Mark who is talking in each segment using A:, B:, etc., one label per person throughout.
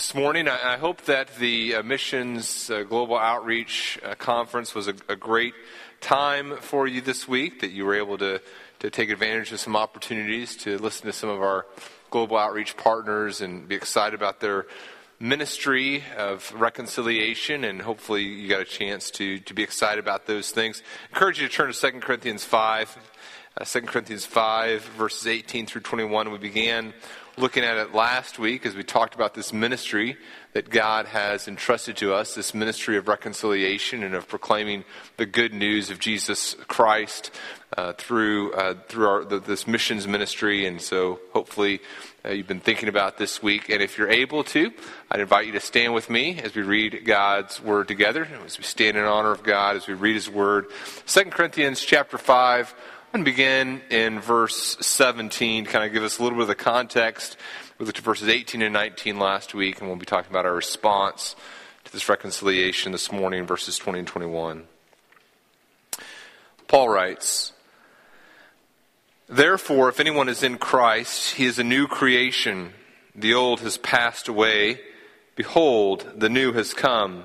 A: this morning. I, I hope that the uh, Missions uh, Global Outreach uh, Conference was a, a, great time for you this week, that you were able to, to take advantage of some opportunities to listen to some of our global outreach partners and be excited about their ministry of reconciliation, and hopefully you got a chance to, to be excited about those things. I encourage you to turn to 2 Corinthians 5. Uh, 2 Corinthians 5, verses 18 through 21. We began looking at it last week as we talked about this ministry that God has entrusted to us, this ministry of reconciliation and of proclaiming the good news of Jesus Christ uh, through uh, through our, the, this missions ministry. And so, hopefully, uh, you've been thinking about this week. And if you're able to, I'd invite you to stand with me as we read God's word together, as we stand in honor of God, as we read His word. Second Corinthians chapter five. To begin in verse 17 to kind of give us a little bit of the context. We looked at verses 18 and 19 last week, and we'll be talking about our response to this reconciliation this morning, verses 20 and 21. Paul writes, Therefore, if anyone is in Christ, he is a new creation. The old has passed away. Behold, the new has come.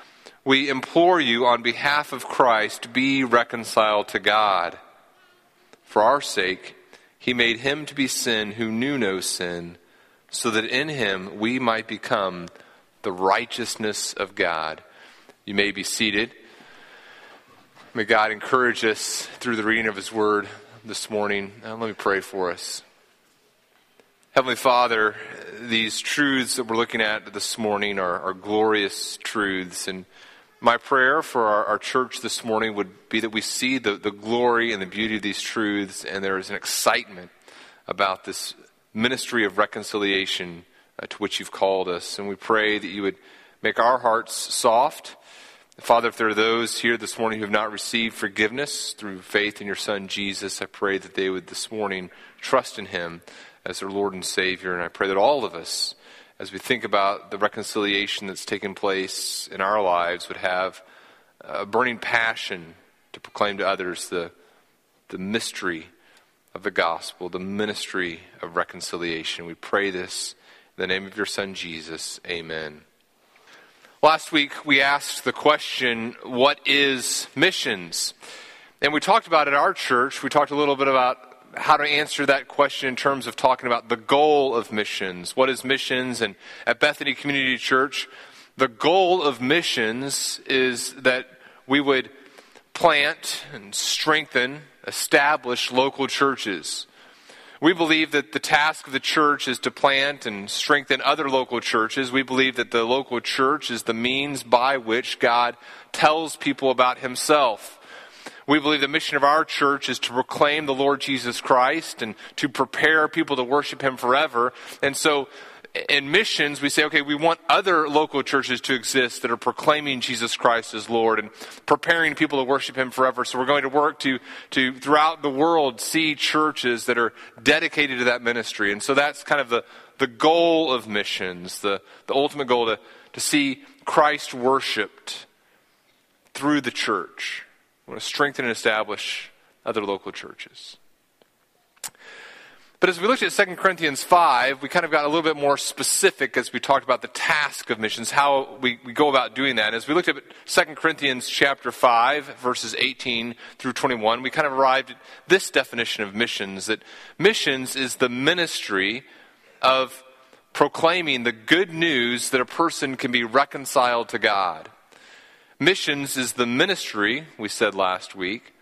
A: We implore you on behalf of Christ, be reconciled to God. For our sake, he made him to be sin who knew no sin, so that in him we might become the righteousness of God. You may be seated. May God encourage us through the reading of his word this morning. Uh, let me pray for us. Heavenly Father, these truths that we're looking at this morning are, are glorious truths. And my prayer for our, our, church this morning would be that we see the, the glory and the beauty of these truths, and there is an excitement about this ministry of reconciliation uh, to which you've called us. And we pray that you would make our hearts soft. Father, if there are those here this morning who have not received forgiveness through faith in your Son Jesus, I pray that they would this morning trust in him as their Lord and Savior. And I pray that all of us as we think about the reconciliation that's taken place in our lives, would have a burning passion to proclaim to others the, the mystery of the gospel, the ministry of reconciliation. We pray this in the name of your Son, Jesus. Amen. Last week, we asked the question, What is missions? And we talked about at our church, we talked a little bit about how to answer that question in terms of talking about the goal of missions. What is missions? And at Bethany Community Church, the goal of missions is that we would plant and strengthen, establish local churches. We believe that the task of the church is to plant and strengthen other local churches. We believe that the local church is the means by which God tells people about himself. We believe the mission of our church is to proclaim the Lord Jesus Christ and to prepare people to worship Him forever. And so, in missions, we say, okay, we want other local churches to exist that are proclaiming Jesus Christ as Lord and preparing people to worship Him forever. So we're going to work to, to throughout the world, see churches that are dedicated to that ministry. And so that's kind of the, the goal of missions, the, the ultimate goal to, to see Christ worshiped through the church. Want to strengthen and establish other local churches. But as we looked at 2 Corinthians 5, we kind of got a little bit more specific as we talked about the task of missions, how we, we go about doing that. As we looked at 2 Corinthians chapter 5, verses 18 through 21, we kind of arrived at this definition of missions that missions is the ministry of proclaiming the good news that a person can be reconciled to God. Missions is the ministry, we said last week,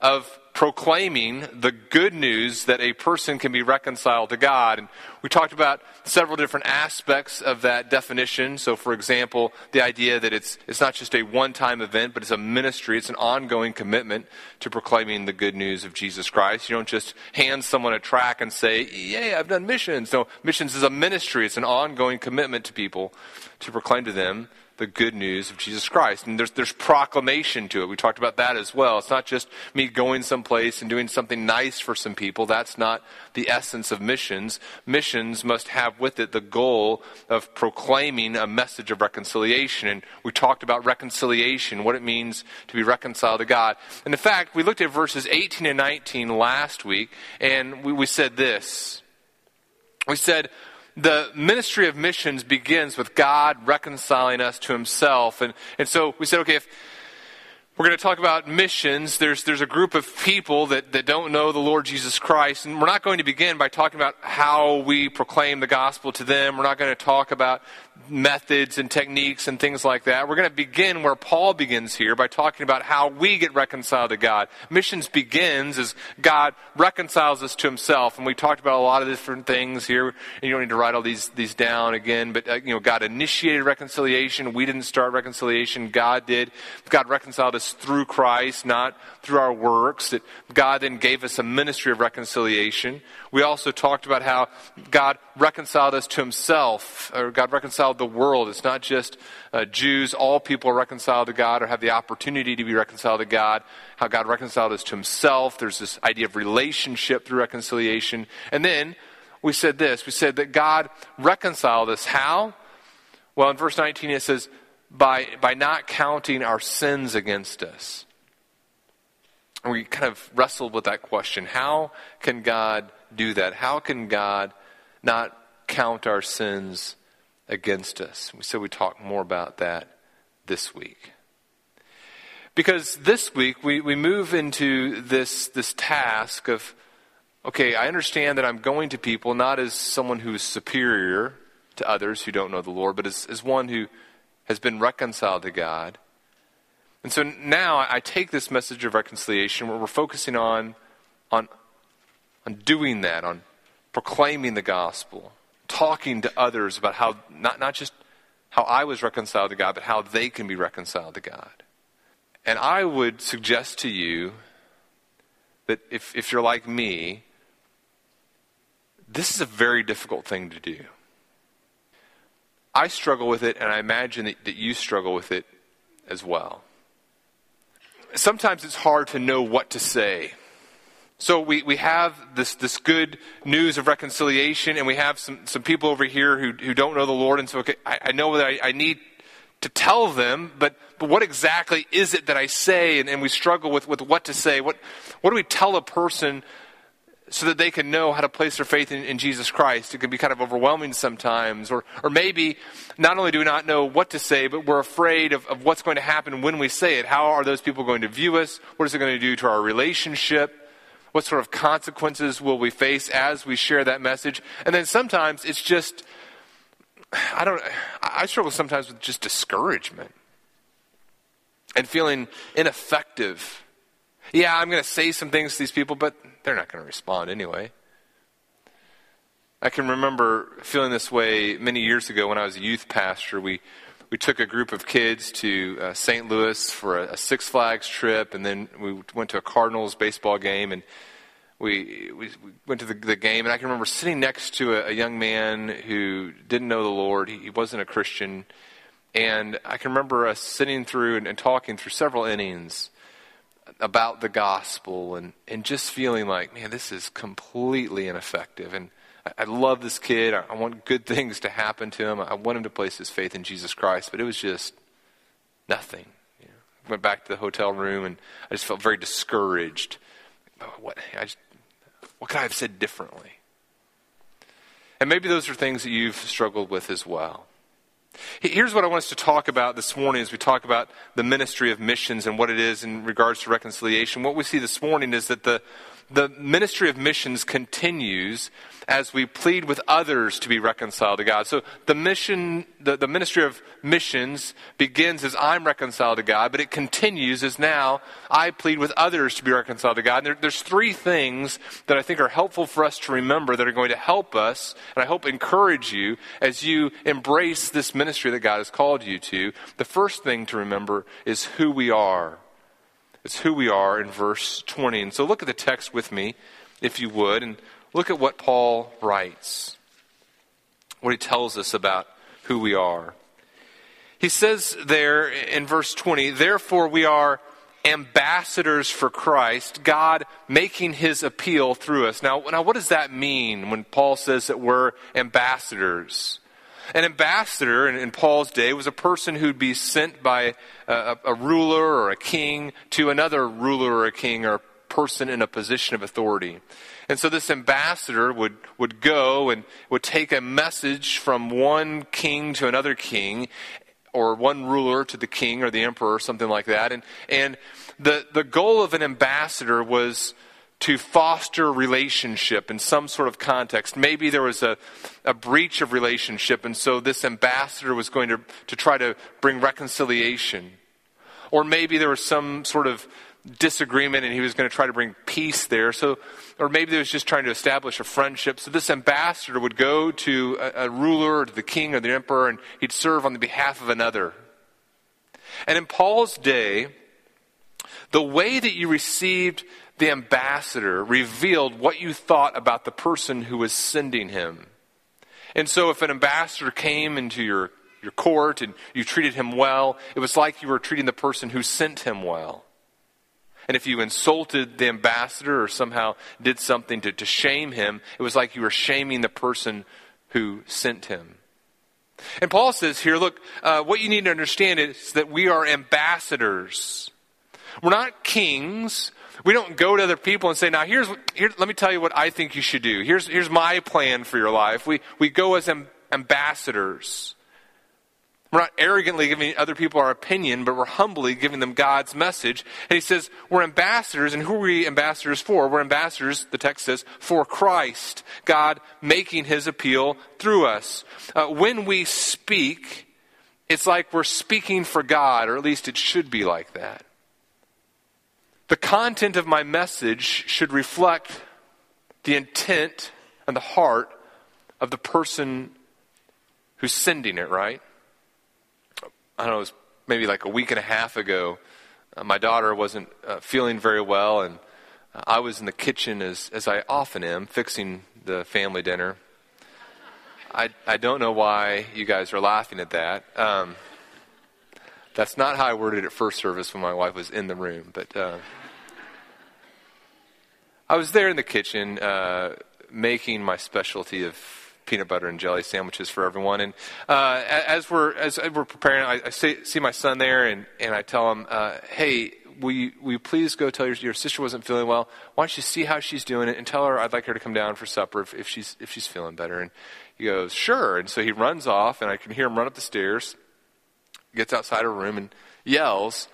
A: of proclaiming the good news that a person can be reconciled to God. And we talked about several different aspects of that definition. So, for example, the idea that it's, it's not just a one time event, but it's a ministry, it's an ongoing commitment to proclaiming the good news of Jesus Christ. You don't just hand someone a track and say, Yay, I've done missions. No, missions is a ministry, it's an ongoing commitment to people to proclaim to them the good news of Jesus Christ. And there's, there's proclamation to it. We talked about that as well. It's not just me going someplace and doing something nice for some people. That's not the essence of missions. Missions must have with it the goal of proclaiming a message of reconciliation. And we talked about reconciliation, what it means to be reconciled to God. And in fact, we looked at verses 18 and 19 last week, and we, we said this. We said, the ministry of missions begins with God reconciling us to himself. And, and so we said, okay, if we're going to talk about missions, there's, there's a group of people that, that don't know the Lord Jesus Christ. And we're not going to begin by talking about how we proclaim the gospel to them. We're not going to talk about methods and techniques and things like that. We're going to begin where Paul begins here by talking about how we get reconciled to God. Missions begins as God reconciles us to himself. And we talked about a lot of different things here. And you don't need to write all these, these down again. But, uh, you know, God initiated reconciliation. We didn't start reconciliation. God did. God reconciled us through Christ, not through our works. That God then gave us a ministry of reconciliation. We also talked about how God reconciled us to himself, or God reconciled the world. It's not just uh, Jews. All people are reconciled to God or have the opportunity to be reconciled to God. How God reconciled us to himself. There's this idea of relationship through reconciliation. And then we said this. We said that God reconciled us. How? Well, in verse 19 it says, by, by not counting our sins against us. And we kind of wrestled with that question. How can God do that? How can God not count our sins against us? We said we talk more about that this week. Because this week we, we move into this, this task of, okay, I understand that I'm going to people not as someone who is superior to others who don't know the Lord, but as, as one who has been reconciled to God. And so now I take this message of reconciliation where we're focusing on, on, on doing that, on proclaiming the gospel, talking to others about how, not, not just how I was reconciled to God, but how they can be reconciled to God. And I would suggest to you that if, if you're like me, this is a very difficult thing to do. I struggle with it, and I imagine that, that you struggle with it as well. Sometimes it's hard to know what to say so we, we have this, this good news of reconciliation, and we have some, some people over here who, who don't know the Lord, and so okay, I, I know that I, I, need to tell them, but, but what exactly is it that I say? And, and we struggle with, with what to say. What, what do we tell a person so that they can know how to place their faith in, in, Jesus Christ. It can be kind of overwhelming sometimes. Or, or maybe not only do we not know what to say, but we're afraid of, of what's going to happen when we say it. How are those people going to view us? What is it going to do to our relationship? What sort of consequences will we face as we share that message? And then sometimes it's just, I don't, I struggle sometimes with just discouragement and feeling ineffective. Yeah, I'm going to say some things to these people, but they're not going to respond anyway. I can remember feeling this way many years ago when I was a youth pastor. We we took a group of kids to uh, St. Louis for a, a, Six Flags trip, and then we went to a Cardinals baseball game, and we, we, we went to the, the, game. And I can remember sitting next to a, a young man who didn't know the Lord. He, he, wasn't a Christian, and I can remember us sitting through and, and talking through several innings about the gospel, and and just feeling like, man, this is completely ineffective, and I love this kid. I want good things to happen to him. I want him to place his faith in Jesus Christ. But it was just nothing. You know, went back to the hotel room and I just felt very discouraged. Oh, what, just, what could I have said differently? And maybe those are things that you've struggled with as well. Here's what I want us to talk about this morning as we talk about the ministry of missions and what it is in regards to reconciliation. What we see this morning is that the, the ministry of missions continues as we plead with others to be reconciled to God. So the mission, the, the ministry of missions begins as I'm reconciled to God, but it continues as now I plead with others to be reconciled to God. And there, there's three things that I think are helpful for us to remember that are going to help us, and I hope encourage you as you embrace this ministry that God has called you to. The first thing to remember is who we are. It's who we are in verse 20. And so look at the text with me, if you would, and look at what Paul writes, what he tells us about who we are. He says there in verse 20, therefore we are ambassadors for Christ, God making his appeal through us. Now, now what does that mean when Paul says that we're ambassadors? An ambassador in, in Paul's day was a person who'd be sent by a, a ruler or a king to another ruler or a king or a person in a position of authority. And so this ambassador would, would go and would take a message from one king to another king or one ruler to the king or the emperor or something like that. And, and the, the goal of an ambassador was to foster relationship in some sort of context. Maybe there was a, a breach of relationship, and so this ambassador was going to, to try to bring reconciliation. Or maybe there was some sort of disagreement and he was going to try to bring peace there. So, or maybe he was just trying to establish a friendship. So this ambassador would go to a, a ruler or to the king or the emperor and he'd serve on the behalf of another. And in Paul's day, the way that you received the ambassador revealed what you thought about the person who was sending him. And so if an ambassador came into your, your court and you treated him well, it was like you were treating the person who sent him well. And if you insulted the ambassador or somehow did something to, to shame him, it was like you were shaming the person who sent him. And Paul says here, look, uh, what you need to understand is that we are ambassadors. We're not kings. We don't go to other people and say, now here's, here, let me tell you what I think you should do. Here's, here's my plan for your life. We, we go as amb- ambassadors. We're not arrogantly giving other people our opinion, but we're humbly giving them God's message. And he says, we're ambassadors, and who are we ambassadors for? We're ambassadors, the text says, for Christ. God making his appeal through us. Uh, when we speak, it's like we're speaking for God, or at least it should be like that. The content of my message should reflect the intent and the heart of the person who's sending it, right? I don't know, it was maybe like a week and a half ago. Uh, my daughter wasn't uh, feeling very well, and uh, I was in the kitchen, as, as I often am, fixing the family dinner. I, I don't know why you guys are laughing at that. Um, that's not how I worded it first service when my wife was in the room, but uh, I was there in the kitchen uh, making my specialty of peanut butter and jelly sandwiches for everyone. And uh, as we're as we're preparing, I, I see, see, my son there, and, and I tell him, uh, "Hey, will you, will you please go tell your, your sister wasn't feeling well? Why don't you see how she's doing it and tell her I'd like her to come down for supper if, if she's if she's feeling better." And he goes, "Sure." And so he runs off, and I can hear him run up the stairs, gets outside her room, and yells.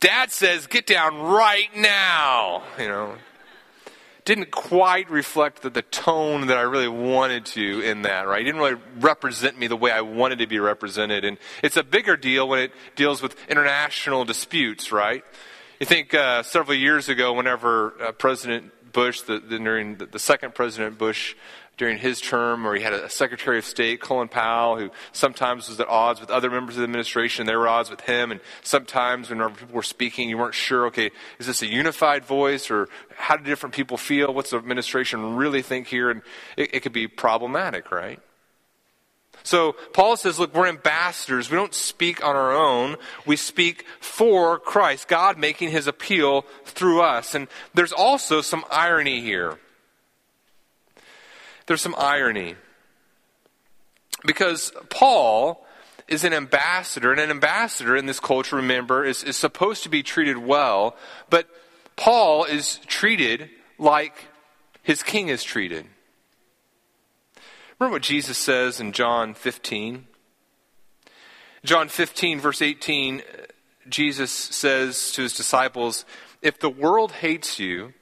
A: Dad says, "Get down right now!" You know, didn't quite reflect the, the tone that I really wanted to in that, right? It didn't really represent me the way I wanted to be represented. And it's a bigger deal when it deals with international disputes, right? You think uh, several years ago, whenever uh, President Bush, the, the, during the, the second President Bush, during his term, or he had a Secretary of State, Colin Powell, who sometimes was at odds with other members of the administration, they were at odds with him, and sometimes when people were speaking, you weren't sure, okay, is this a unified voice, or how do different people feel? What's the administration really think here? And it, it could be problematic, right? So Paul says, look, we're ambassadors. We don't speak on our own. We speak for Christ, God making his appeal through us. And there's also some irony here there's some irony. Because Paul is an ambassador, and an ambassador in this culture, remember, is, is supposed to be treated well, but Paul is treated like his king is treated. Remember what Jesus says in John 15? John 15, verse 18, Jesus says to his disciples, If the world hates you,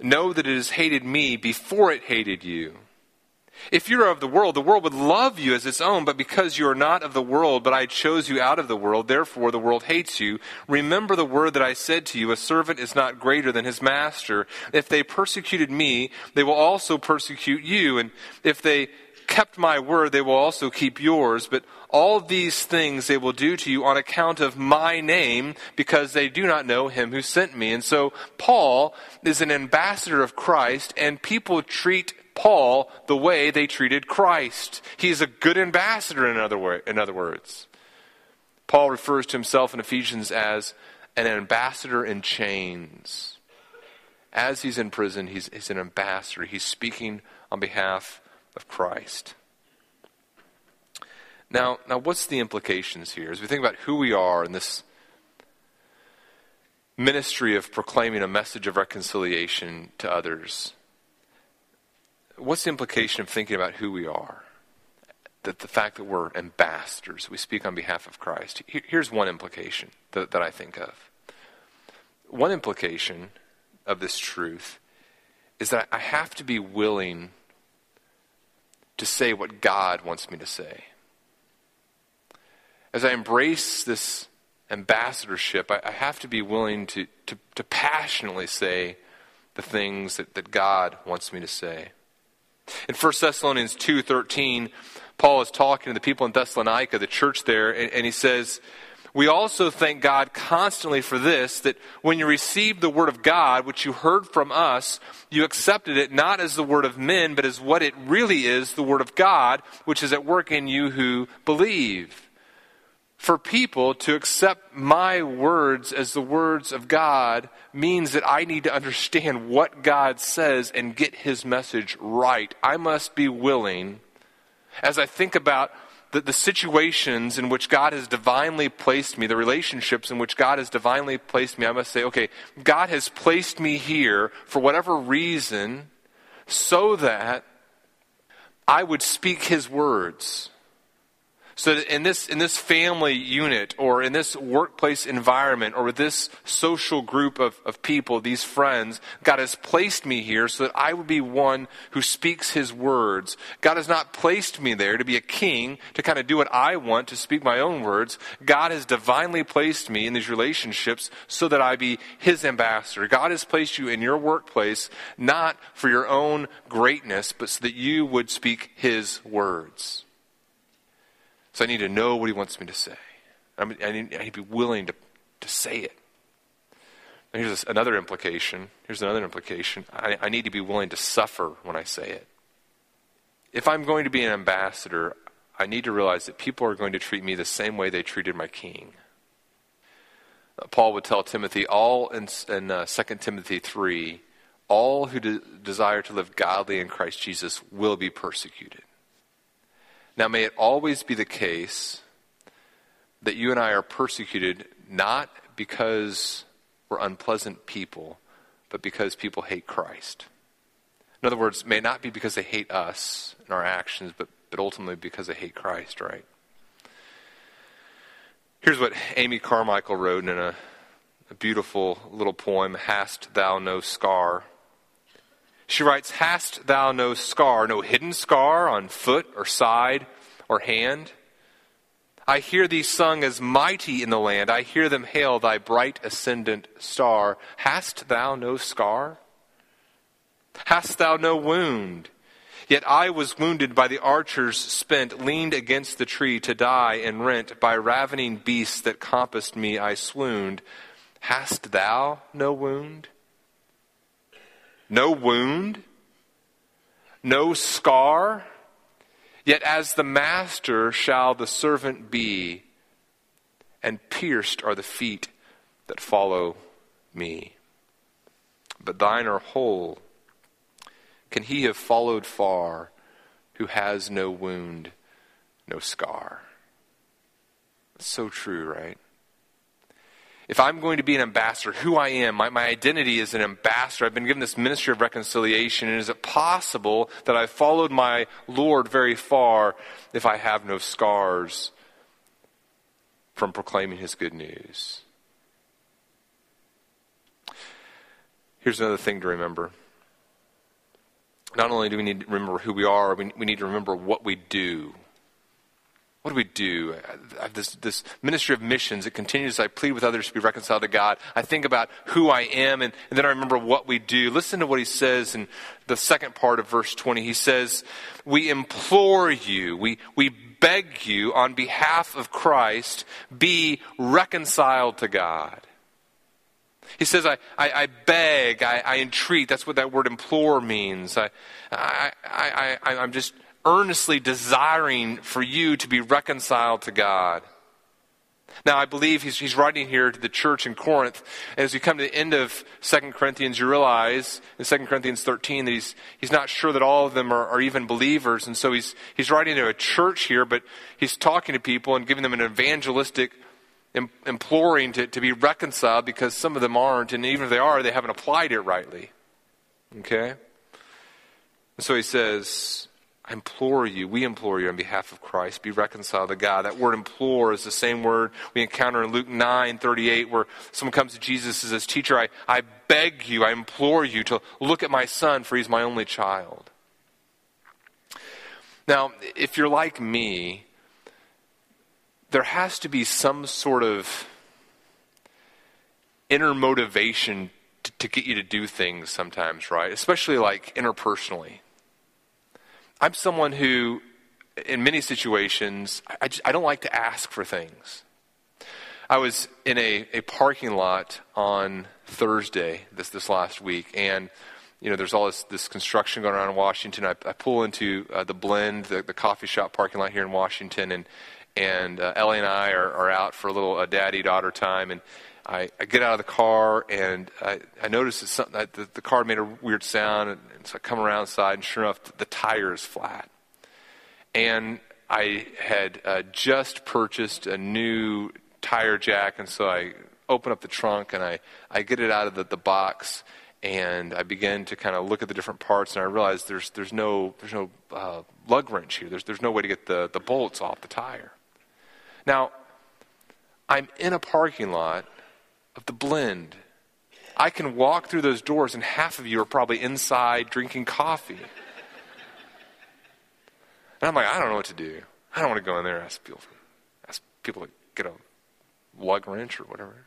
A: know that it has hated me before it hated you. If you are of the world, the world would love you as its own, but because you are not of the world, but I chose you out of the world, therefore the world hates you. Remember the word that I said to you, a servant is not greater than his master. If they persecuted me, they will also persecute you, and if they kept my word, they will also keep yours. But all these things they will do to you on account of my name, because they do not know him who sent me. And so Paul is an ambassador of Christ, and people treat Paul the way they treated Christ. He's a good ambassador, in other, way, in other words. Paul refers to himself in Ephesians as an ambassador in chains. As he's in prison, he's, he's an ambassador. He's speaking on behalf of Christ. Now, now, what's the implications here? As we think about who we are in this ministry of proclaiming a message of reconciliation to others, what's the implication of thinking about who we are? That the fact that we're ambassadors, we speak on behalf of Christ. Here's one implication that, that I think of. One implication of this truth is that I have to be willing to say what God wants me to say. As I embrace this ambassadorship, I, I have to be willing to, to, to, passionately say the things that, that God wants me to say. In 1 Thessalonians 2.13, Paul is talking to the people in Thessalonica, the church there, and, and he says, we also thank God constantly for this that when you received the word of God, which you heard from us, you accepted it not as the word of men, but as what it really is the word of God, which is at work in you who believe. For people to accept my words as the words of God means that I need to understand what God says and get his message right. I must be willing, as I think about the, the situations in which God has divinely placed me, the relationships in which God has divinely placed me, I must say, okay, God has placed me here for whatever reason so that I would speak His words so that in this, in this family unit or in this workplace environment or with this social group of, of people, these friends, God has placed me here so that I would be one who speaks His words. God has not placed me there to be a king, to kind of do what I want, to speak my own words. God has divinely placed me in these relationships so that I be His ambassador. God has placed you in your workplace not for your own greatness, but so that you would speak His words. So I need to know what he wants me to say. I, mean, I, need, I need to be willing to, to say it. And here's another implication. Here's another implication. I, I need to be willing to suffer when I say it. If I'm going to be an ambassador, I need to realize that people are going to treat me the same way they treated my king. Uh, Paul would tell Timothy, all in, in uh, 2 Timothy 3, all who de- desire to live godly in Christ Jesus will be persecuted. Now, may it always be the case that you and I are persecuted not because we're unpleasant people, but because people hate Christ. In other words, may not be because they hate us and our actions, but, but ultimately because they hate Christ, right? Here's what Amy Carmichael wrote in a, a beautiful little poem, Hast Thou No Scar? She writes, Hast thou no scar, no hidden scar on foot or side or hand? I hear thee sung as mighty in the land. I hear them hail thy bright ascendant star. Hast thou no scar? Hast thou no wound? Yet I was wounded by the archers spent, leaned against the tree to die and rent. By ravening beasts that compassed me, I swooned. Hast thou no wound? No wound, no scar. Yet as the master shall the servant be, and pierced are the feet that follow me. But thine are whole. Can he have followed far who has no wound, no scar? So true, right? If I'm going to be an ambassador, who I am, my, my identity is an ambassador. I've been given this ministry of reconciliation. And is it possible that I've followed my Lord very far if I have no scars from proclaiming his good news? Here's another thing to remember. Not only do we need to remember who we are, we, we need to remember what we do what do we do? Uh, this, this ministry of missions, it continues. I plead with others to be reconciled to God. I think about who I am, and, and then I remember what we do. Listen to what he says in the second part of verse 20. He says, We implore you, we, we beg you on behalf of Christ, be reconciled to God. He says, I, I, I beg, I, I, entreat. That's what that word implore means. I, I, I, I, I'm just earnestly desiring for you to be reconciled to God. Now, I believe he's, he's writing here to the church in Corinth. As you come to the end of 2 Corinthians, you realize in 2 Corinthians 13 that he's, he's not sure that all of them are, are even believers. And so he's, he's writing to a church here, but he's talking to people and giving them an evangelistic imploring to, to be reconciled because some of them aren't. And even if they are, they haven't applied it rightly. Okay? And so he says, I implore you, we implore you on behalf of Christ, be reconciled to God. That word implore is the same word we encounter in Luke 9 38, where someone comes to Jesus and says, Teacher, I, I beg you, I implore you to look at my son, for he's my only child. Now, if you're like me, there has to be some sort of inner motivation to, to get you to do things sometimes, right? Especially like interpersonally. I'm someone who, in many situations, I, just, I don't like to ask for things. I was in a, a parking lot on Thursday this, this last week, and you know, there's all this, this construction going on in Washington. I, I pull into uh, the Blend, the, the coffee shop parking lot here in Washington, and and uh, Ellie and I are, are out for a little uh, daddy daughter time, and I, I get out of the car and I, I notice that something, the, the car made a weird sound, and, and so I come around side, and sure enough, the, the tire is flat. And I had uh, just purchased a new tire jack, and so I open up the trunk and I, I get it out of the, the box, and I begin to kind of look at the different parts, and I realize there's there's no there's no uh, lug wrench here. There's there's no way to get the, the bolts off the tire. Now, I'm in a parking lot of the blend. I can walk through those doors, and half of you are probably inside drinking coffee. And I'm like, I don't know what to do. I don't want to go in there and ask people, ask people to get a lug wrench or whatever.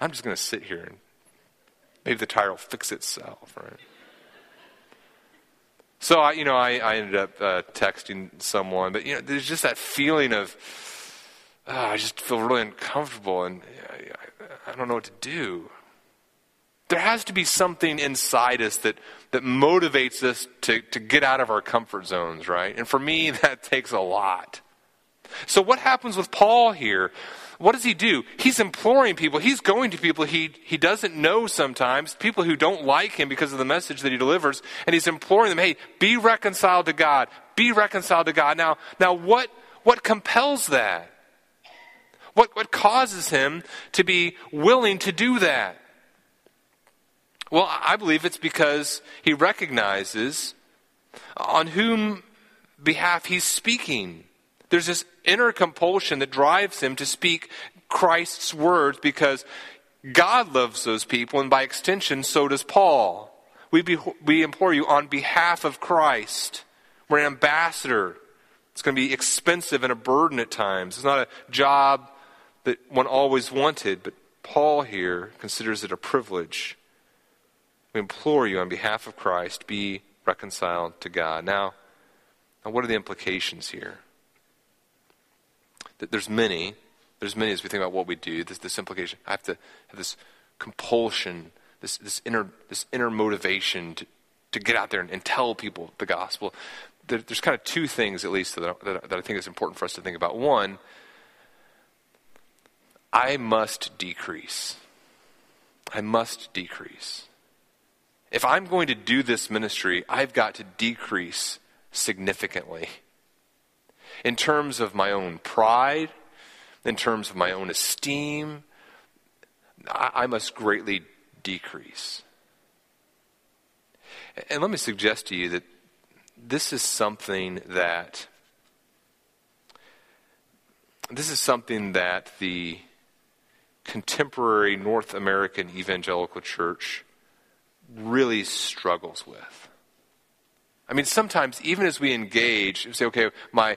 A: I'm just going to sit here and maybe the tire will fix itself, right? So I, you know, I, I ended up uh, texting someone, but you know, there's just that feeling of, oh, I just feel really uncomfortable, and I don't know what to do. There has to be something inside us that, that motivates us to, to get out of our comfort zones, right? And for me, that takes a lot. So, what happens with Paul here? What does he do? He's imploring people. He's going to people he, he doesn't know sometimes, people who don't like him because of the message that he delivers, and he's imploring them, hey, be reconciled to God. Be reconciled to God. Now, now what, what compels that? What, what causes him to be willing to do that? Well, I believe it's because he recognizes on whom behalf he's speaking. There's this inner compulsion that drives him to speak Christ's words because God loves those people, and by extension, so does Paul. We, be, we implore you on behalf of Christ. We're an ambassador. It's going to be expensive and a burden at times. It's not a job that one always wanted, but Paul here considers it a privilege. We implore you on behalf of Christ, be reconciled to God. Now, now what are the implications here? That There's many. There's many as we think about what we do. This, this implication. I have to have this compulsion, this, this, inner, this inner motivation to, to get out there and, and tell people the gospel. There, there's kind of two things, at least, that, that, that I think is important for us to think about. One, I must decrease. I must decrease. If I'm going to do this ministry, I've got to decrease significantly. In terms of my own pride, in terms of my own esteem, I, must greatly decrease. And let me suggest to you that this is something that this is something that the contemporary North American evangelical church really struggles with. I mean, sometimes even as we engage, we say, okay, my,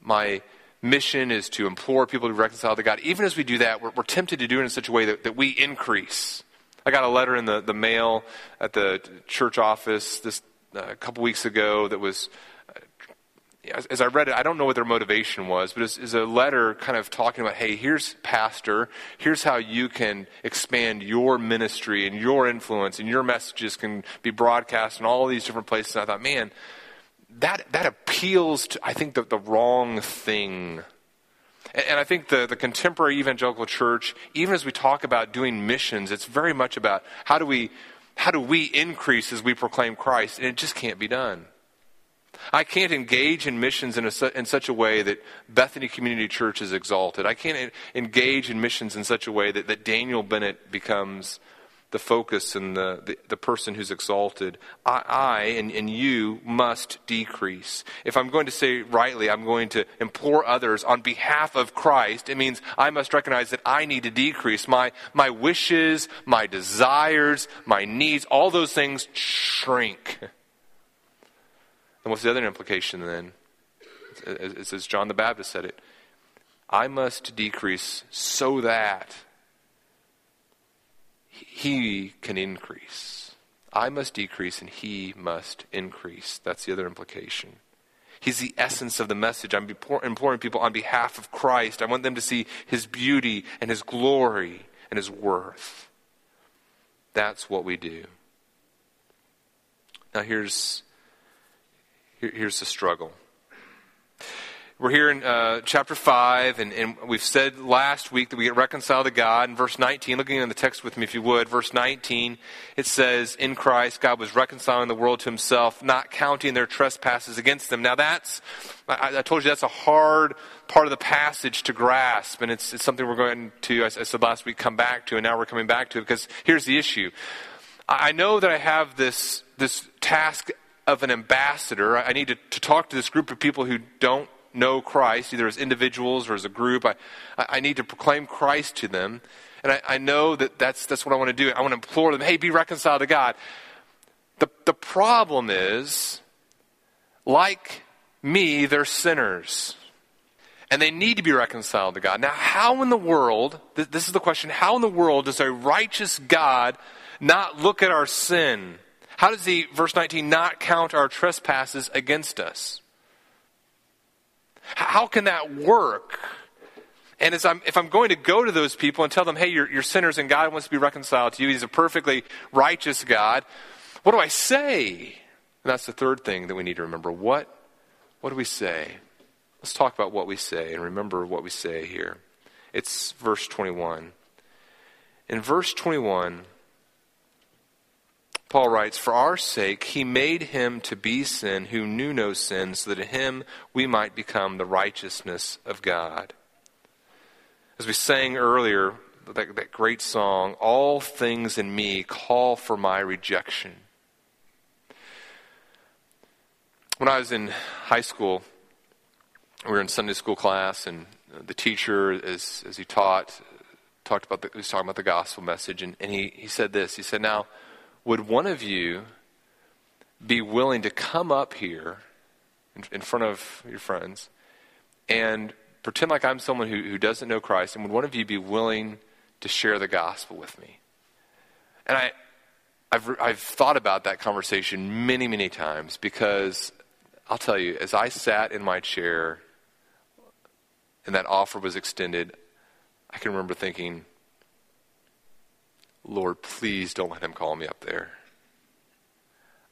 A: my mission is to implore people to reconcile to God. Even as we do that, we're, we're tempted to do it in such a way that, that we increase. I got a letter in the, the mail at the church office this uh, a couple weeks ago that was as I read it, I don't know what their motivation was, but it's, it's, a letter kind of talking about, hey, here's pastor, here's how you can expand your ministry and your influence, and your messages can be broadcast in all these different places. And I thought, man, that that appeals to I think the, the wrong thing. And I think the, the contemporary evangelical church, even as we talk about doing missions, it's very much about how do we, how do we increase as we proclaim Christ? And it just can't be done. I can't engage in missions in, a, in such a way that Bethany Community Church is exalted. I can't engage in missions in such a way that, that Daniel Bennett becomes the focus and the, the, the, person who's exalted. I, I and, and you must decrease. If I'm going to say rightly, I'm going to implore others on behalf of Christ, it means I must recognize that I need to decrease. My, my wishes, my desires, my needs, all those things shrink. And what's the other implication then? It's as John the Baptist said it I must decrease so that he can increase. I must decrease and he must increase. That's the other implication. He's the essence of the message. I'm imploring people on behalf of Christ. I want them to see his beauty and his glory and his worth. That's what we do. Now, here's, here, here's the struggle. We're here in uh, chapter 5, and, and, we've said last week that we get reconciled to God. In verse 19, looking in the text with me if you would, verse 19, it says, In Christ, God was reconciling the world to himself, not counting their trespasses against them. Now, that's, I, I told you, that's a hard part of the passage to grasp, and it's, it's something we're going to, as I said last week, come back to, and now we're coming back to it, because here's the issue. I know that I have this, this task of an ambassador. I need to, to talk to this group of people who don't know Christ, either as individuals or as a group. I, I need to proclaim Christ to them. And I, I know that that's, that's what I want to do. I want to implore them, hey, be reconciled to God. The, the problem is, like me, they're sinners. And they need to be reconciled to God. Now, how in the world, this is the question, how in the world does a righteous God not look at our sin? How does he, verse 19, not count our trespasses against us? How can that work? And as I'm, if I'm going to go to those people and tell them, hey, you're, you're sinners and God wants to be reconciled to you, He's a perfectly righteous God, what do I say? And that's the third thing that we need to remember. What, what do we say? Let's talk about what we say and remember what we say here. It's verse 21. In verse 21, Paul writes, For our sake he made him to be sin who knew no sin, so that in him we might become the righteousness of God. As we sang earlier, that, that great song, All Things in Me Call for My Rejection. When I was in high school, we were in Sunday school class, and the teacher, as, as he taught, talked about the, he was talking about the gospel message, and, and he, he said this. He said, Now, would one of you be willing to come up here in, in front of your friends and pretend like I'm someone who, who doesn't know Christ, and would one of you be willing to share the gospel with me? And I, I've, I've thought about that conversation many, many times because I'll tell you, as I sat in my chair and that offer was extended, I can remember thinking, Lord, please don't let him call me up there.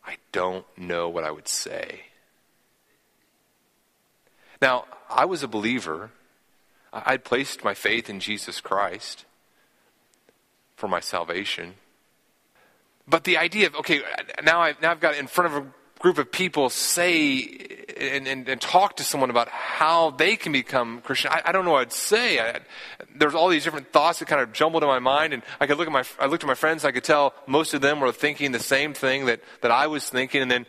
A: I don't know what I would say. Now, I was a believer. I'd placed my faith in Jesus Christ for my salvation. But the idea of, okay, now I've, now I've got in front of a group of people say and, and, and, talk to someone about how they can become Christian, I, I don't know what I'd say. I, there's all these different thoughts that kind of jumbled in my mind, and I could look at my, I looked at my friends, and I could tell most of them were thinking the same thing that, that I was thinking, and then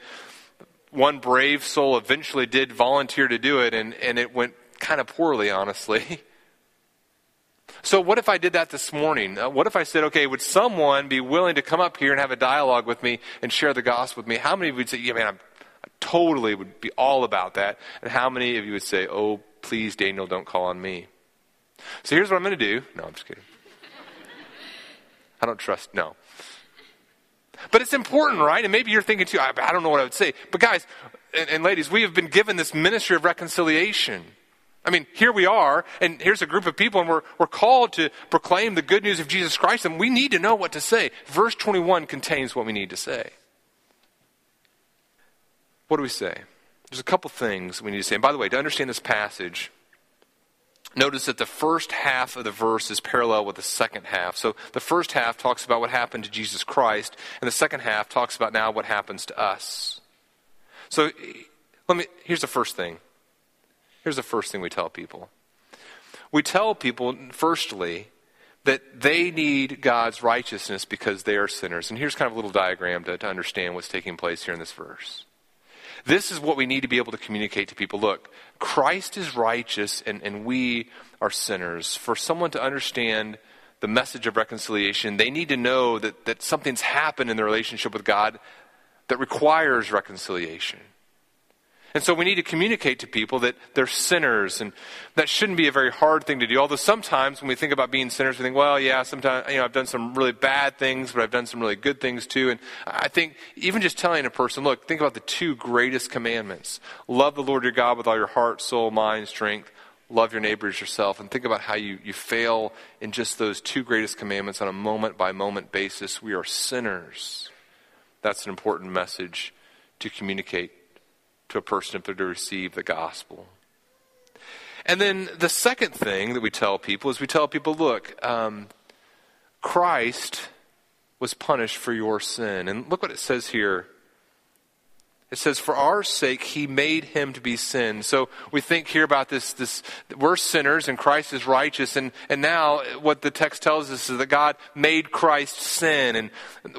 A: one brave soul eventually did volunteer to do it, and, and it went kind of poorly, honestly. So, what if I did that this morning? Uh, what if I said, okay, would someone be willing to come up here and have a dialogue with me and share the gospel with me? How many of you would say, yeah, man, I'm, totally would be all about that? And how many of you would say, oh, please, Daniel, don't call on me? So, here's what I'm going to do. No, I'm just kidding. I don't trust, no. But it's important, right? And maybe you're thinking too, I, I don't know what I would say. But, guys and, and ladies, we have been given this ministry of reconciliation. I mean, here we are, and here's a group of people, and we're, we're called to proclaim the good news of Jesus Christ, and we need to know what to say. Verse 21 contains what we need to say. What do we say? There's a couple things we need to say. And by the way, to understand this passage, notice that the first half of the verse is parallel with the second half. So the first half talks about what happened to Jesus Christ, and the second half talks about now what happens to us. So let me here's the first thing. Here's the first thing we tell people. We tell people firstly that they need God's righteousness because they are sinners. And here's kind of a little diagram to, to understand what's taking place here in this verse. This is what we need to be able to communicate to people. Look, Christ is righteous and, and we are sinners. For someone to understand the message of reconciliation, they need to know that, that something's happened in the relationship with God that requires reconciliation. And so we need to communicate to people that they're sinners, and that shouldn't be a very hard thing to do. Although sometimes when we think about being sinners, we think, well, yeah, sometimes you know I've done some really bad things, but I've done some really good things too. And I think even just telling a person, look, think about the two greatest commandments: love the Lord your God with all your heart, soul, mind, strength. Love your neighbors yourself, and think about how you, you fail in just those two greatest commandments on a moment by moment basis. We are sinners. That's an important message to communicate to a person if they're to receive the gospel. And then the second thing that we tell people is we tell people, look, um, Christ was punished for your sin. And look what it says here it says, For our sake, he made him to be sin. So we think here about this, this we're sinners and Christ is righteous. And, and now what the text tells us is that God made Christ sin. And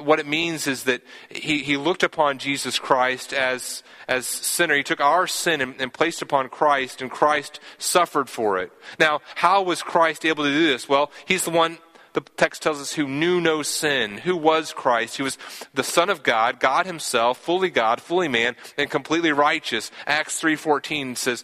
A: what it means is that he, he looked upon Jesus Christ as, as sinner. He took our sin and, and placed upon Christ, and Christ suffered for it. Now, how was Christ able to do this? Well, he's the one the text tells us, who knew no sin. Who was Christ? He was the Son of God, God himself, fully God, fully man, and completely righteous. Acts 3.14 says,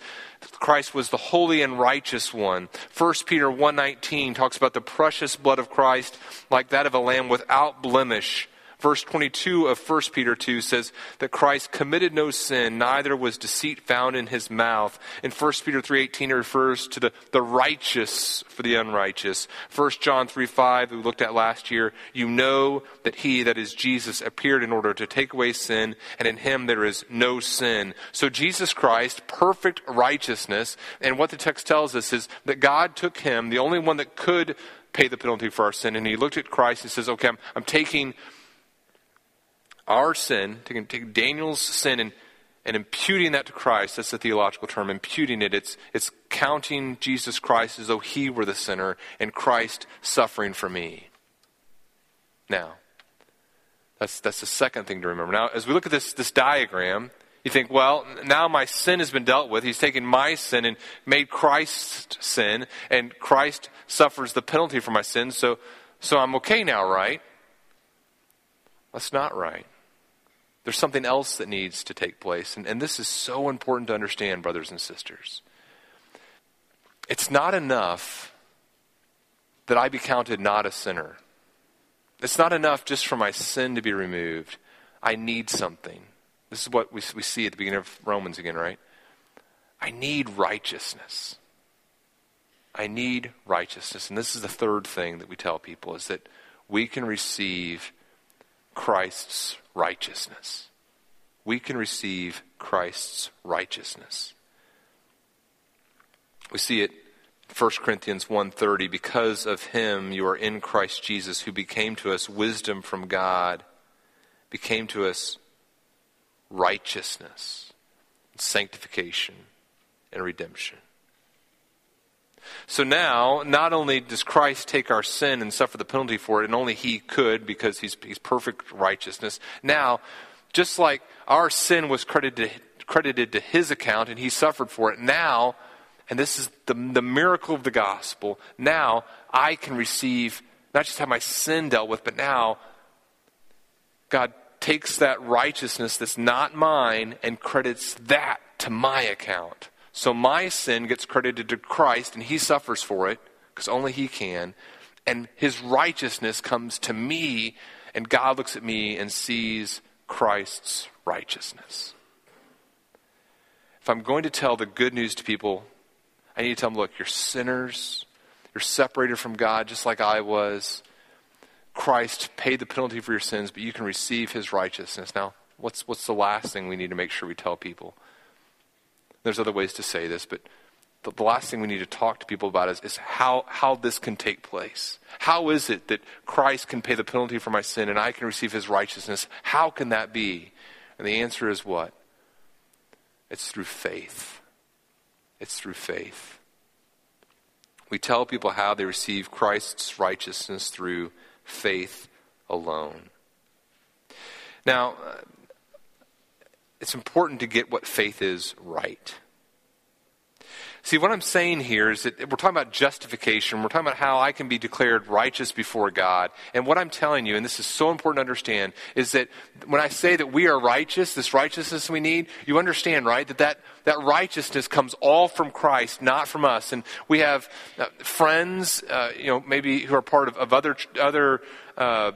A: Christ was the holy and righteous one. 1 Peter 1.19 talks about the precious blood of Christ like that of a lamb without blemish Verse 22 of 1 Peter 2 says that Christ committed no sin, neither was deceit found in his mouth. In 1 Peter 3.18 it refers to the, the righteous for the unrighteous. 1 John 3.5 we looked at last year, you know that he, that is Jesus, appeared in order to take away sin, and in him there is no sin. So Jesus Christ, perfect righteousness, and what the text tells us is that God took him, the only one that could pay the penalty for our sin, and he looked at Christ and says, okay, I'm, I'm taking our sin, taking, taking Daniel's sin and, and imputing that to Christ. That's the theological term, imputing it. It's, it's counting Jesus Christ as though he were the sinner and Christ suffering for me. Now, that's, that's the second thing to remember. Now, as we look at this, this diagram, you think, well, now my sin has been dealt with. He's taken my sin and made Christ sin, and Christ suffers the penalty for my sin, so, so I'm okay now, right? That's not right. There's something else that needs to take place. And, and this is so important to understand, brothers and sisters. It's not enough that I be counted not a sinner. It's not enough just for my sin to be removed. I need something. This is what we, we see at the beginning of Romans again, right? I need righteousness. I need righteousness. And this is the third thing that we tell people is that we can receive Christ's righteousness. We can receive Christ's righteousness. We see it 1 Corinthians 1:30 because of him you are in Christ Jesus who became to us wisdom from God became to us righteousness sanctification and redemption. So now, not only does Christ take our sin and suffer the penalty for it, and only He could because He's, he's perfect righteousness, now, just like our sin was credited, credited to His account and He suffered for it, now, and this is the, the miracle of the gospel, now I can receive, not just have my sin dealt with, but now God takes that righteousness that's not mine and credits that to my account. So my sin gets credited to Christ, and he suffers for it, because only he can. And his righteousness comes to me, and God looks at me and sees Christ's righteousness. If I'm going to tell the good news to people, I need to tell them look, you're sinners. You're separated from God just like I was. Christ paid the penalty for your sins, but you can receive his righteousness. Now, what's, what's the last thing we need to make sure we tell people? There's other ways to say this, but the, last thing we need to talk to people about is, is how, how this can take place. How is it that Christ can pay the penalty for my sin and I can receive his righteousness? How can that be? And the answer is what? It's through faith. It's through faith. We tell people how they receive Christ's righteousness through faith alone. Now, it's important to get what faith is right. See, what I'm saying here is that we're talking about justification. We're talking about how I can be declared righteous before God. And what I'm telling you, and this is so important to understand, is that when I say that we are righteous, this righteousness we need, you understand, right? That that, that righteousness comes all from Christ, not from us. And we have uh, friends, uh, you know, maybe who are part of, of other, other uh,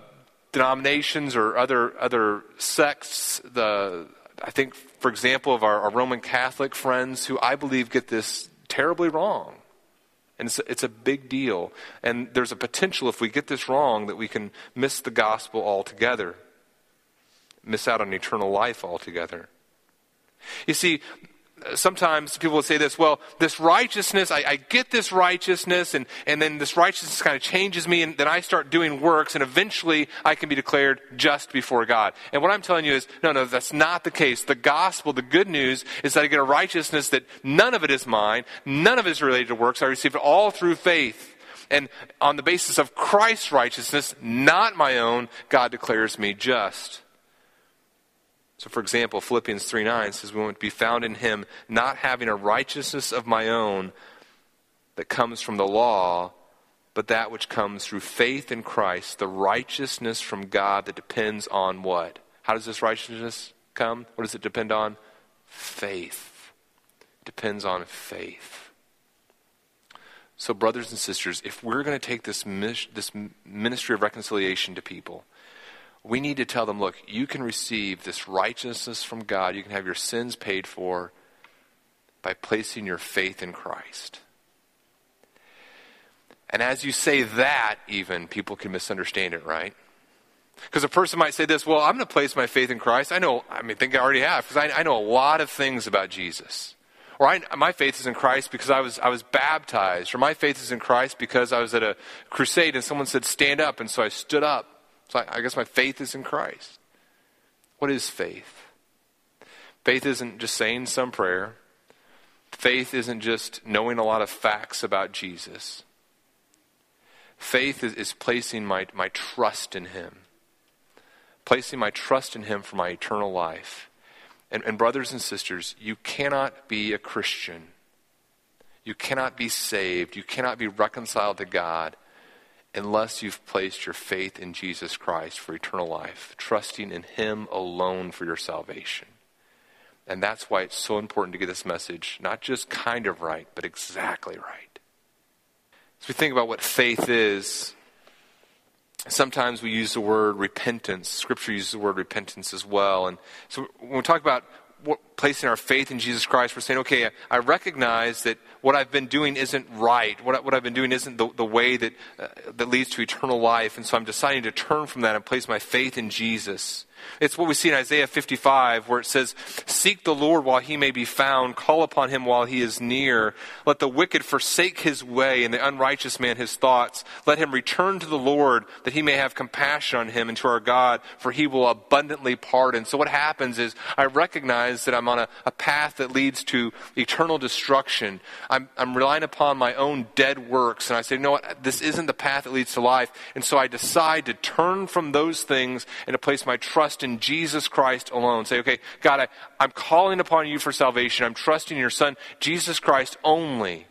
A: denominations or other, other sects. The, I think, for example, of our, our Roman Catholic friends who I believe get this terribly wrong. And it's a, it's a big deal. And there's a potential, if we get this wrong, that we can miss the gospel altogether, miss out on eternal life altogether. You see, sometimes people will say this well this righteousness I, I, get this righteousness and, and then this righteousness kind of changes me and then i start doing works and eventually i can be declared just before god. And what i'm telling you is no no that's not the case. The gospel the good news is that i get a righteousness that none of it is mine none of it is related to works. I receive it all through faith. And on the basis of christ's righteousness not my own god declares me just so, for example, Philippians 3 9 says, We want to be found in him, not having a righteousness of my own that comes from the law, but that which comes through faith in Christ, the righteousness from God that depends on what? How does this righteousness come? What does it depend on? Faith. It depends on faith. So, brothers and sisters, if we're going to take this, this ministry of reconciliation to people, we need to tell them look, you can receive this righteousness from God, you can have your sins paid for by placing your faith in Christ. And as you say that, even, people can misunderstand it, right? Because a person might say this, well, I'm going to place my faith in Christ. I know, I mean, think I already have, because I, I, know a lot of things about Jesus. Or I, my faith is in Christ because I was, I was baptized. Or my faith is in Christ because I was at a crusade and someone said, stand up, and so I stood up. So I, guess my faith is in Christ. What is faith? Faith isn't just saying some prayer. Faith isn't just knowing a lot of facts about Jesus. Faith is, is placing my, my trust in Him, placing my trust in Him for my eternal life. And, and, brothers and sisters, you cannot be a Christian. You cannot be saved. You cannot be reconciled to God unless you've placed your faith in Jesus Christ for eternal life, trusting in Him alone for your salvation. And that's why it's so important to get this message not just kind of right, but exactly right. As we think about what faith is, sometimes we use the word repentance. Scripture uses the word repentance as well. And so when we talk about placing our faith in Jesus Christ, we're saying, okay, I recognize that what I've been doing isn't right. What, what I've been doing isn't the, the way that, uh, that leads to eternal life. And so I'm deciding to turn from that and place my faith in Jesus. It's what we see in Isaiah 55, where it says, Seek the Lord while he may be found, call upon him while he is near. Let the wicked forsake his way, and the unrighteous man his thoughts. Let him return to the Lord, that he may have compassion on him and to our God, for he will abundantly pardon. So what happens is, I recognize that I'm on a, a path that leads to eternal destruction. I'm, I'm relying upon my own dead works, and I say, you know what, this isn't the path that leads to life. And so I decide to turn from those things and to place my trust trust in Jesus Christ alone. Say, okay, God, I, I'm calling upon you for salvation. I'm trusting your Son, Jesus Christ only.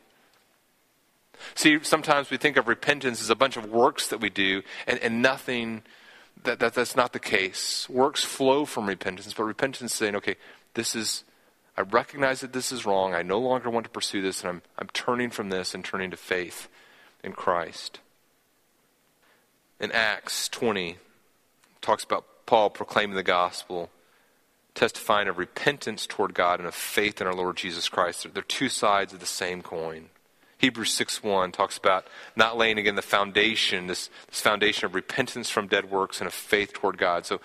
A: See, sometimes we think of repentance as a bunch of works that we do, and, and nothing, that, that, that's not the case. Works flow from repentance, but repentance is saying, okay, this is, I recognize that this is wrong. I no longer want to pursue this, and I'm, I'm turning from this and turning to faith in Christ. In Acts 20, talks about Paul proclaiming the gospel, testifying of repentance toward God and of faith in our Lord Jesus Christ. They're, they're two sides of the same coin. Hebrews 6.1 talks about not laying again the foundation, this, this foundation of repentance from dead works and of faith toward God. So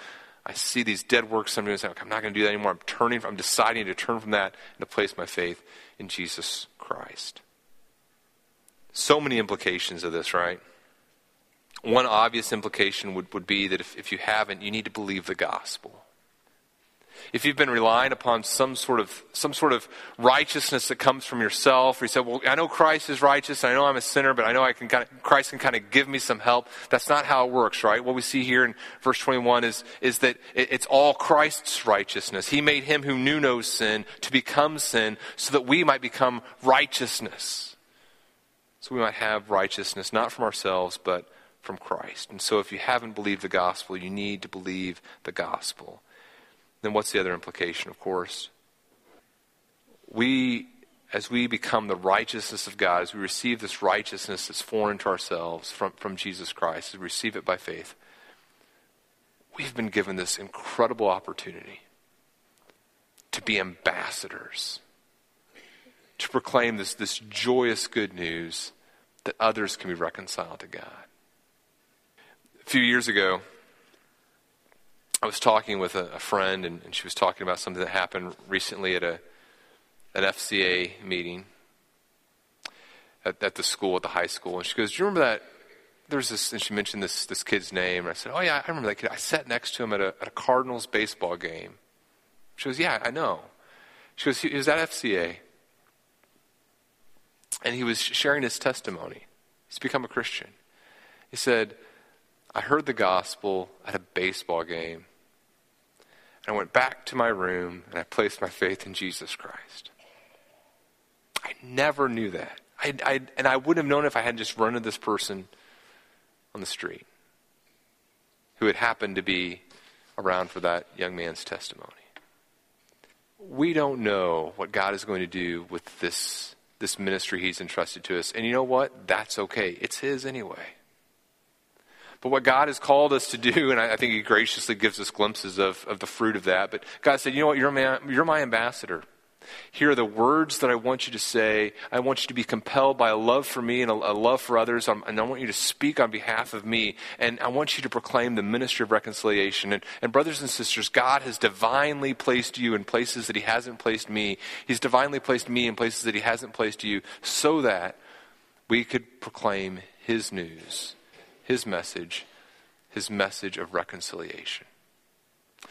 A: I see these dead works I'm doing. I'm not going to do that anymore. I'm turning. I'm deciding to turn from that and to place my faith in Jesus Christ. So many implications of this, right? One obvious implication would, would be that if, if you haven't, you need to believe the gospel. If you've been relying upon some sort of some sort of righteousness that comes from yourself, or you said, "Well, I know Christ is righteous, and I know I'm a sinner, but I know I can kind of, Christ can kind of give me some help." That's not how it works, right? What we see here in verse 21 is is that it, it's all Christ's righteousness. He made him who knew no sin to become sin, so that we might become righteousness. So we might have righteousness not from ourselves, but from Christ. And so if you haven't believed the gospel, you need to believe the gospel. Then what's the other implication, of course? We, as we become the righteousness of God, as we receive this righteousness that's foreign to ourselves from, from Jesus Christ, as we receive it by faith, we've been given this incredible opportunity to be ambassadors, to proclaim this, this joyous good news that others can be reconciled to God. A few years ago, I was talking with a, a friend, and, and, she was talking about something that happened recently at a an FCA meeting at, at the school, at the high school. And she goes, "Do you remember that?" There's this, and she mentioned this this kid's name. And I said, "Oh yeah, I remember that kid. I sat next to him at a at a Cardinals baseball game." She goes, "Yeah, I know." She goes, "He was at FCA, and he was sharing his testimony. He's become a Christian." He said, I heard the gospel at a baseball game. And I went back to my room and I placed my faith in Jesus Christ. I never knew that. I, I, and I wouldn't have known if I hadn't just run into this person on the street who had happened to be around for that young man's testimony. We don't know what God is going to do with this, this ministry He's entrusted to us. And you know what? That's okay. It's His anyway. But what God has called us to do, and I think He graciously gives us glimpses of, of the fruit of that. But God said, you know what, you're my, you're my ambassador. Here are the words that I want you to say. I want you to be compelled by a love for me and a, a love for others. Um, and I want you to speak on behalf of me. And I want you to proclaim the ministry of reconciliation. And, and brothers and sisters, God has divinely placed you in places that He hasn't placed me. He's divinely placed me in places that He hasn't placed you so that we could proclaim His news his message, his message of reconciliation. I'm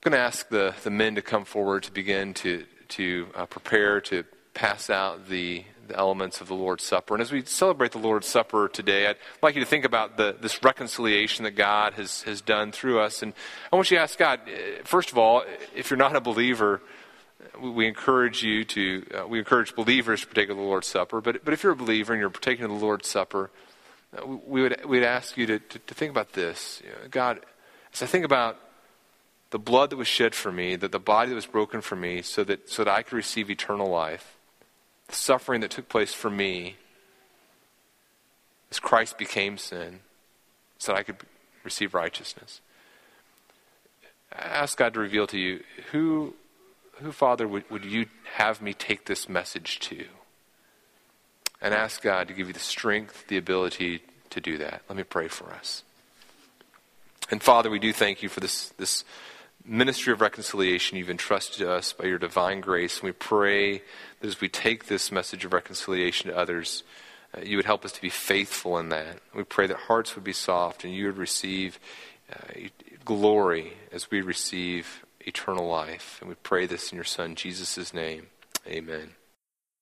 A: going to ask the, the men to come forward to begin to, to uh, prepare to pass out the, the elements of the Lord's Supper. And as we celebrate the Lord's Supper today, I'd like you to think about the, this reconciliation that God has, has done through us. And I want you to ask God, uh, first of all, if you're not a believer, we encourage you to, uh, we encourage believers to partake of the Lord's Supper. But, but if you're a believer and you're partaking of the Lord's Supper, uh, we would we'd ask you to, to, to think about this. You know, God, as I think about the blood that was shed for me, that the body that was broken for me, so that so that I could receive eternal life, the suffering that took place for me, as Christ became sin, so that I could receive righteousness. I Ask God to reveal to you who, who Father, would, would you have me take this message to? And ask God to give you the strength, the ability to do that. Let me pray for us. And Father, we do thank you for this, this ministry of reconciliation you've entrusted to us by your divine grace. And we pray that as we take this message of reconciliation to others, uh, you would help us to be faithful in that. We pray that hearts would be soft and you would receive uh, glory as we receive eternal life. And we pray this in your Son, Jesus' name. Amen.